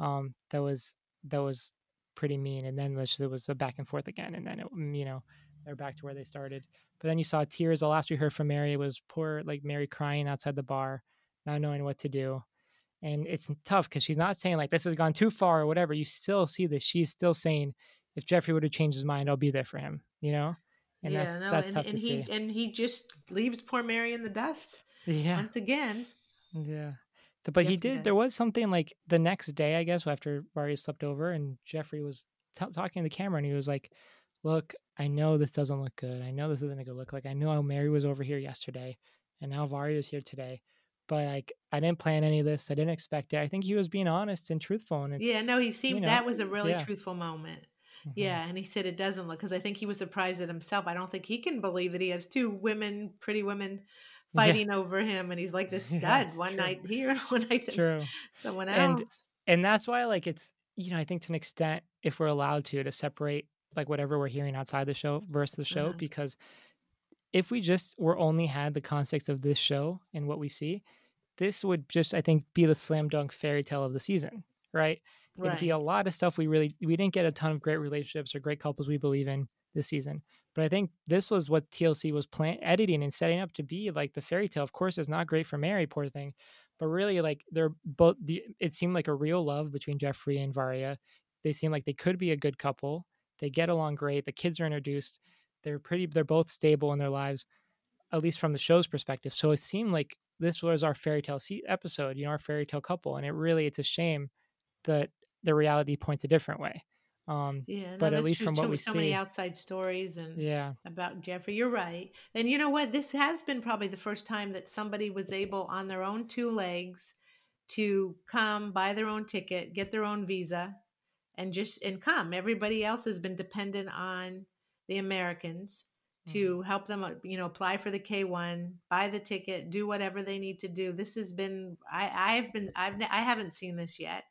S1: um, that was that was pretty mean, and then there was a back and forth again, and then it, mm, you know they're back to where they started. But then you saw tears. The last we heard from Mary was poor, like Mary crying outside the bar, not knowing what to do. And it's tough because she's not saying like this has gone too far or whatever. You still see this. She's still saying, if Geoffrey would have changed his mind, I'll be there for him. You know?
S2: And yeah, that's, no, that's and, tough and to he see. and he just leaves poor Mary in the dust. Yeah. Once again.
S1: Yeah. But he did. There was something like the next day, I guess, after Varya slept over, and Geoffrey was t- talking to the camera, and he was like, "Look, I know this doesn't look good. I know this isn't a good look. Like I know how Mary was over here yesterday, and now Varya is here today. But like I didn't plan any of this. I didn't expect it. I think he was being honest and truthful. And
S2: yeah, no, he seemed you know, that was a really yeah. truthful moment. Mm-hmm. Yeah, and he said it doesn't look because I think he was surprised at himself. I don't think he can believe that he has two women, pretty women, *laughs* fighting yeah. over him, and he's like the *laughs* stud. Yeah, one true. night here, *laughs* one night
S1: true.
S2: someone else.
S1: And and that's why, like, it's you know, I think to an extent, if we're allowed to, to separate like whatever we're hearing outside the show versus the show, uh-huh. because if we just were only had the context of this show and what we see, this would just I think be the slam dunk fairy tale of the season, right? Right. It'd be a lot of stuff we really we didn't get a ton of great relationships or great couples we believe in this season. But I think this was what TLC was plan- editing and setting up to be like the fairy tale. Of course, it's not great for Mary, poor thing, but really like they're both. The, it seemed like a real love between Geoffrey and Varya They seem like they could be a good couple. They get along great. The kids are introduced. They're pretty. They're both stable in their lives, at least from the show's perspective. So it seemed like this was our fairy tale episode. You know, our fairy tale couple, and it really it's a shame that the reality points a different way. Um, yeah, but at least from what we
S2: so
S1: see, so
S2: many outside stories and
S1: yeah
S2: about Geoffrey. You're right, and you know what? This has been probably the first time that somebody was able, on their own two legs, to come buy their own ticket, get their own visa, and just and come. Everybody else has been dependent on the Americans to mm-hmm. help them, uh, you know, apply for the K one, buy the ticket, do whatever they need to do. This has been I I've been I've I haven't seen this yet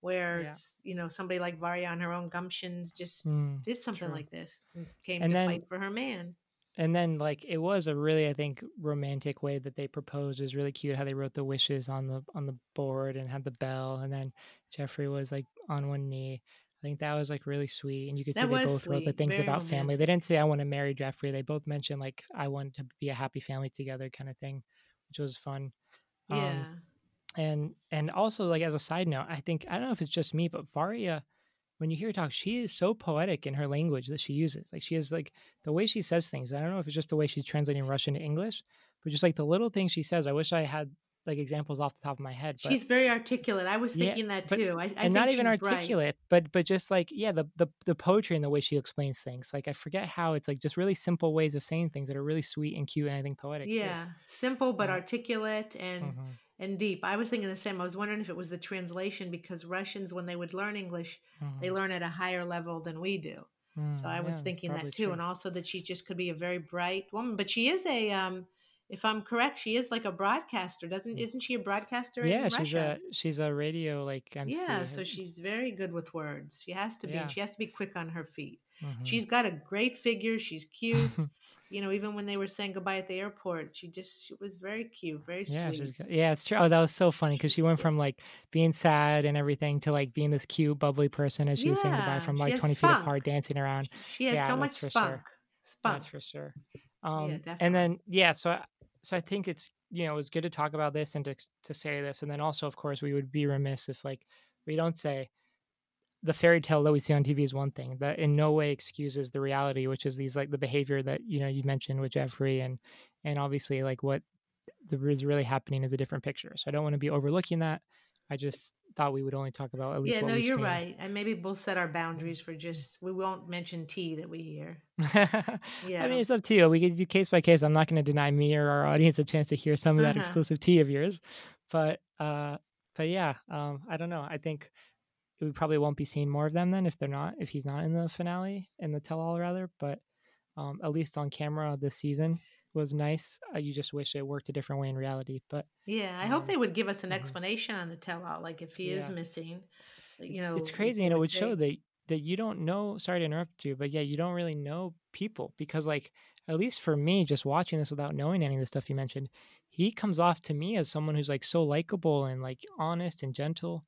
S2: where yeah. you know somebody like Varya on her own gumptions just mm, did something true. like this and came and to then, fight for her man.
S1: And then like it was a really I think romantic way that they proposed. It was really cute how they wrote the wishes on the on the board and had the bell and then Geoffrey was like on one knee. I think that was like really sweet, and you could see that they both sweet. wrote the things Very about romantic. family. They didn't say I want to marry Geoffrey. They both mentioned like I want to be a happy family together, kind of thing, which was fun.
S2: Um, yeah. Um,
S1: and and also like as a side note i think i don't know if it's just me but varya when you hear her talk she is so poetic in her language that she uses like she is like the way she says things i don't know if it's just the way she's translating russian to english but just like the little things she says i wish i had like examples off the top of my head.
S2: But, she's very articulate. I was thinking yeah, that
S1: but,
S2: too. I, I
S1: and not even articulate, but but just like yeah, the, the the poetry and the way she explains things. Like I forget how it's like just really simple ways of saying things that are really sweet and cute and I think poetic.
S2: Yeah, too. simple but articulate and mm-hmm and deep. I was thinking the same. I was wondering if it was the translation because Russians, when they would learn English, mm-hmm. they learn at a higher level than we do. Mm, so I was yeah, thinking that too, true. and also that she just could be a very bright woman. But she is a um, if I'm correct, she is like a broadcaster, doesn't? Isn't she a broadcaster?
S1: Yeah, she's Russia? a she's a radio like MC.
S2: Yeah, so she's very good with words. She has to be. Yeah. She has to be quick on her feet. Mm-hmm. She's got a great figure. She's cute. *laughs* you know, even when they were saying goodbye at the airport, she just she was very cute, very
S1: yeah,
S2: sweet.
S1: Yeah, it's true. Oh, that was so funny because she went from like being sad and everything to like being this cute, bubbly person as she yeah, was saying goodbye from like twenty feet apart, dancing around.
S2: She has
S1: yeah,
S2: so much spunk.
S1: Sure. Spunk. That's for sure. Um, yeah, and then yeah, so so I think it's you know it's good to talk about this and to to say this, and then also of course we would be remiss if like we don't say the fairy tale that we see on TV is one thing that in no way excuses the reality, which is these like the behavior that you know you mentioned with Geoffrey and and obviously like what is really happening is a different picture. So I don't want to be overlooking that. I just thought we would only talk about at least.
S2: Yeah, no,
S1: you're
S2: seen. right, and maybe we'll set our boundaries for just we won't mention tea that we hear. *laughs*
S1: yeah, I mean it's up to you. We can do case by case. I'm not going to deny me or our audience a chance to hear some of that uh-huh. exclusive tea of yours, but uh, but yeah, um, I don't know. I think we probably won't be seeing more of them then if they're not if he's not in the finale in the tell all rather. But um, at least on camera this season was nice. Uh, you just wish it worked a different way in reality. But
S2: yeah, I um, hope they would give us an mm-hmm. explanation on the tell all, like if he yeah. is missing. You know,
S1: it's crazy, and it would say. show that that you don't know. Sorry to interrupt you, but yeah, you don't really know people because, like, at least for me, just watching this without knowing any of the stuff you mentioned, he comes off to me as someone who's like so likable and like honest and gentle.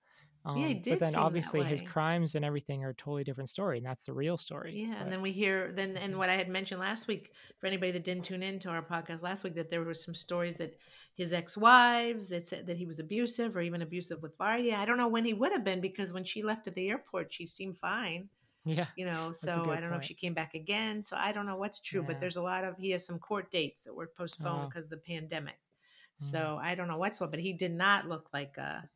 S2: Um, yeah, he did.
S1: But then obviously his crimes and everything are a totally different story, and that's the real story.
S2: Yeah,
S1: but,
S2: and then we hear then and what I had mentioned last week for anybody that didn't tune in to our podcast last week that there were some stories that his ex-wives that said that he was abusive or even abusive with Varya. I don't know when he would have been because when she left at the airport, she seemed fine.
S1: Yeah.
S2: You know, so I don't point. know if she came back again. So I don't know what's true, yeah. but there's a lot of he has some court dates that were postponed oh. because of the pandemic. Mm. So I don't know what's what, but he did not look like a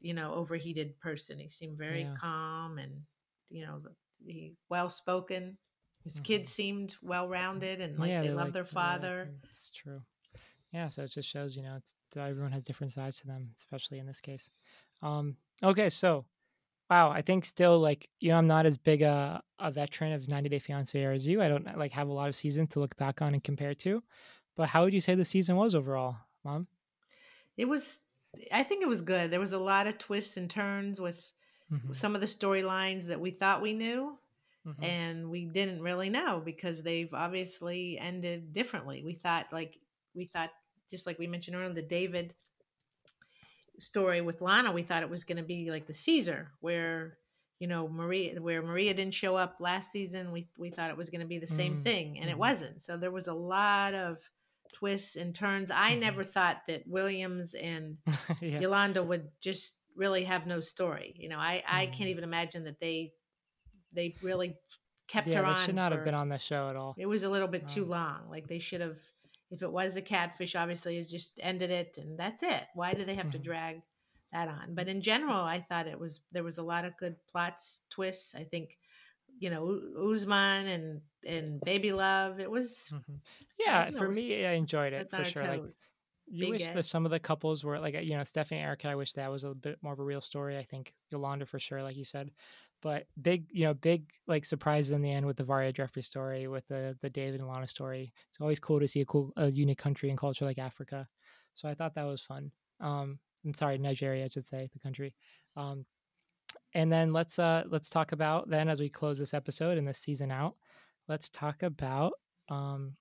S2: you know, overheated person. He seemed very yeah. calm and, you know, he well spoken. His mm-hmm. kids seemed well rounded and like yeah, they love like, their father.
S1: It's true. Yeah, so it just shows, you know, it's, everyone has different sides to them, especially in this case. Um, okay, so wow, I think still like you know I'm not as big a, a veteran of 90 Day Fiance as you. I don't like have a lot of seasons to look back on and compare to. But how would you say the season was overall, Mom?
S2: It was I think it was good. There was a lot of twists and turns with mm-hmm. some of the storylines that we thought we knew mm-hmm. and we didn't really know because they've obviously ended differently. We thought like we thought just like we mentioned earlier the David story with Lana, we thought it was going to be like the Caesar where you know Maria where Maria didn't show up last season. We we thought it was going to be the same mm-hmm. thing and it mm-hmm. wasn't. So there was a lot of twists and turns. I mm-hmm. never thought that Williams and *laughs* yeah. Yolanda would just really have no story. You know, I I can't mm-hmm. even imagine that they they really kept
S1: yeah,
S2: her
S1: on.
S2: They
S1: should not for, have been on the show at all.
S2: It was a little bit too long. Like they should have. If it was a catfish, obviously, is just ended it and that's it. Why do they have mm-hmm. to drag that on? But in general, I thought it was there was a lot of good plots, twists. I think you know Usman and and Baby Love. It was
S1: mm-hmm. yeah know, for me. I enjoyed it for sure. Like you Big wish edge. that some of the couples were like you know Stephanie and Erika. I wish that was a bit more of a real story. I think Yolanda for sure, like you said. But big, you know, big like surprises in the end with the Varya Geoffrey story, with the the David and Lana story. It's always cool to see a cool, a unique country and culture like Africa. So I thought that was fun. Um, and sorry, Nigeria, I should say, the country. Um, and then let's uh let's talk about then as we close this episode and this season out let's talk about um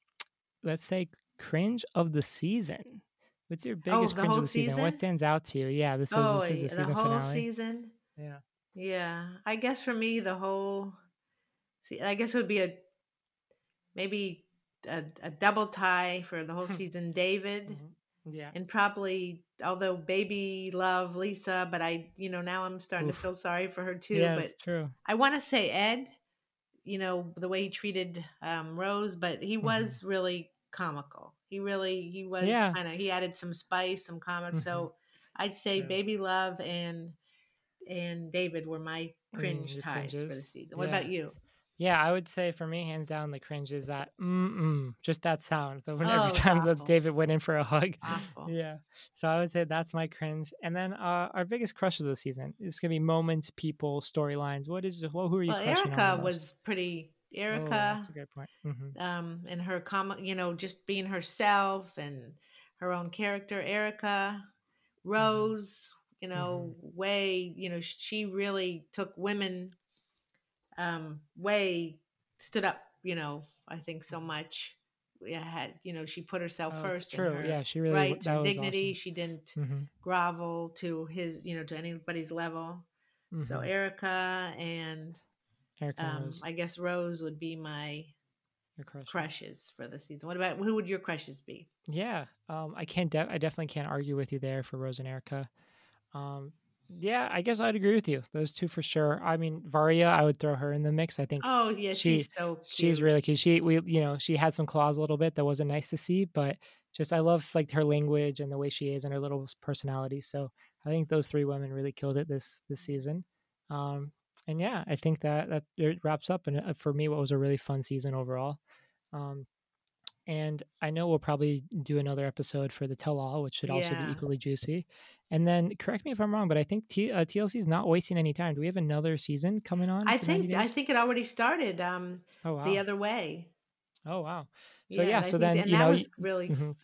S1: let's say cringe of the season what's your oh, biggest oh, cringe of the season? season? what stands out to you yeah this is oh, this is the, season
S2: whole
S1: finale
S2: season
S1: yeah
S2: yeah i guess for me the whole see i guess it would be a maybe a, a double tie for the whole *laughs* season david mm-hmm.
S1: Yeah.
S2: And probably, although baby love Lisa, but I, you know, now I'm starting Oof. to feel sorry for her too.
S1: Yeah,
S2: but
S1: true.
S2: I want to say Ed, you know, the way he treated um, Rose, but he mm-hmm. was really comical. He really, he was yeah. kind of, he added some spice, some comic. Mm-hmm. So I'd say true. baby love and, and David were my cringe mm, ties for the season. What yeah. about you?
S1: Yeah, I would say for me, hands down, the cringe is that mm just that sound. The, when oh, every time that David went in for a hug.
S2: Awful.
S1: Yeah. So I would say that's my cringe. And then uh, our biggest crush of the season is gonna be moments, people, storylines. What is well, who are you?
S2: Well, Erika was pretty
S1: Oh,
S2: Erika.
S1: that's a great point. hmm
S2: um, and her com- you know, just being herself and her own character, Erika,
S1: Mm-hmm.
S2: Rose, you know, Way, you know, she really took women, um, Way stood up, you know, I think so much. Yeah, had you know, she put herself
S1: Mm-hmm. Oh,
S2: first.
S1: true.
S2: her
S1: Yeah, she really
S2: rights,
S1: that
S2: her dignity.
S1: awesome.
S2: She didn't
S1: hmm
S2: grovel to his, you know, to anybody's level. So
S1: Mhm.
S2: Erika and
S1: Erika
S2: um, I guess Rose would be my
S1: your crush.
S2: crushes for the season. What about who would your crushes be?
S1: Yeah, um, I can't. De- I definitely can't argue with you there for Rose and Erika. Um, yeah, I guess I'd agree with you. Those two for sure. I mean, Varya, I would throw her in the mix. I think
S2: Oh yeah,
S1: she
S2: she's so cute.
S1: she's really cute. She we you know she had some claws a little bit that wasn't nice to see, but just I love like her language and the way she is and her little personality. So I think those three women really killed it this this season. Um, and yeah, I think that that it wraps up and uh, for me what was a really fun season overall. Um, and I know we'll probably do another episode for the tell all, which should also be equally juicy. And then correct me if I'm wrong, but I think T- uh, TLC is not wasting any time. Do we have another season coming on?
S2: I think I think it already started um
S1: Oh wow.
S2: the other way.
S1: Oh wow. So yeah,
S2: I
S1: so then you
S2: that
S1: know,
S2: was really
S1: mhm.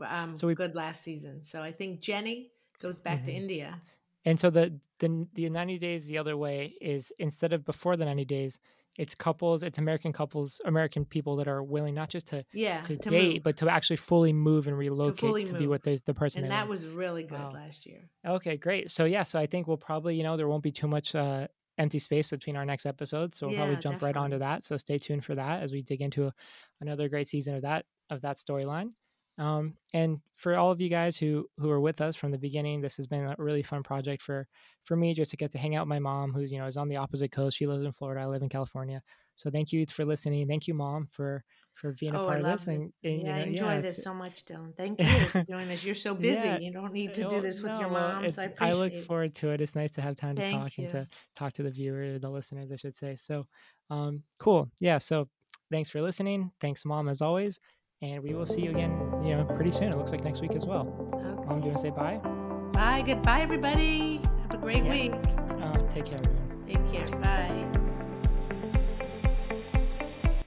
S2: um
S1: So we-
S2: good last season. So I think Jenny goes back to
S1: Mhm.
S2: India.
S1: and so the the the 90 days the other way is instead of before the 90 days, it's couples, it's American couples, American people that are willing not just to
S2: Yeah,
S1: to,
S2: to
S1: date,
S2: move.
S1: but to actually fully move and relocate to,
S2: fully
S1: be with the, the person.
S2: and that was really good
S1: Wow.
S2: last year.
S1: Okay, great. So yeah, so I think we'll probably, you know, there won't be too much uh, empty space between our next episodes, so we'll probably
S2: Yeah,
S1: jump right onto
S2: definitely.
S1: that. So stay tuned for that as we dig into a, another great season of that of that storyline. Um, and for all of you guys who who are with us from the beginning, this has been a really fun project for for me just to get to hang out with my mom, who's you know is on the opposite coast. She lives in Florida. I live in California. So thank you for listening. Thank you, mom, for for being a
S2: Oh, I
S1: part of this. And, and,
S2: Yeah, I
S1: you know,
S2: enjoy
S1: yeah,
S2: this so much, Dylan. Thank you for doing this. You're so *laughs* busy.
S1: Yeah,
S2: You don't need to do this with your
S1: no, well,
S2: mom. So I appreciate
S1: look
S2: it.
S1: forward to it. It's nice to have time to
S2: Thank
S1: talk and to talk to the viewer, the listeners, I should say. So, um, cool. Yeah. So, thanks for listening. Thanks, mom, as always. And we will see you again, you know, pretty soon. It looks like next week as well. Okay. Mom, do you want to say bye?
S2: Bye. Goodbye, everybody. Have a great
S1: yeah.
S2: week.
S1: Uh, take care, everyone. Take care. Bye. bye.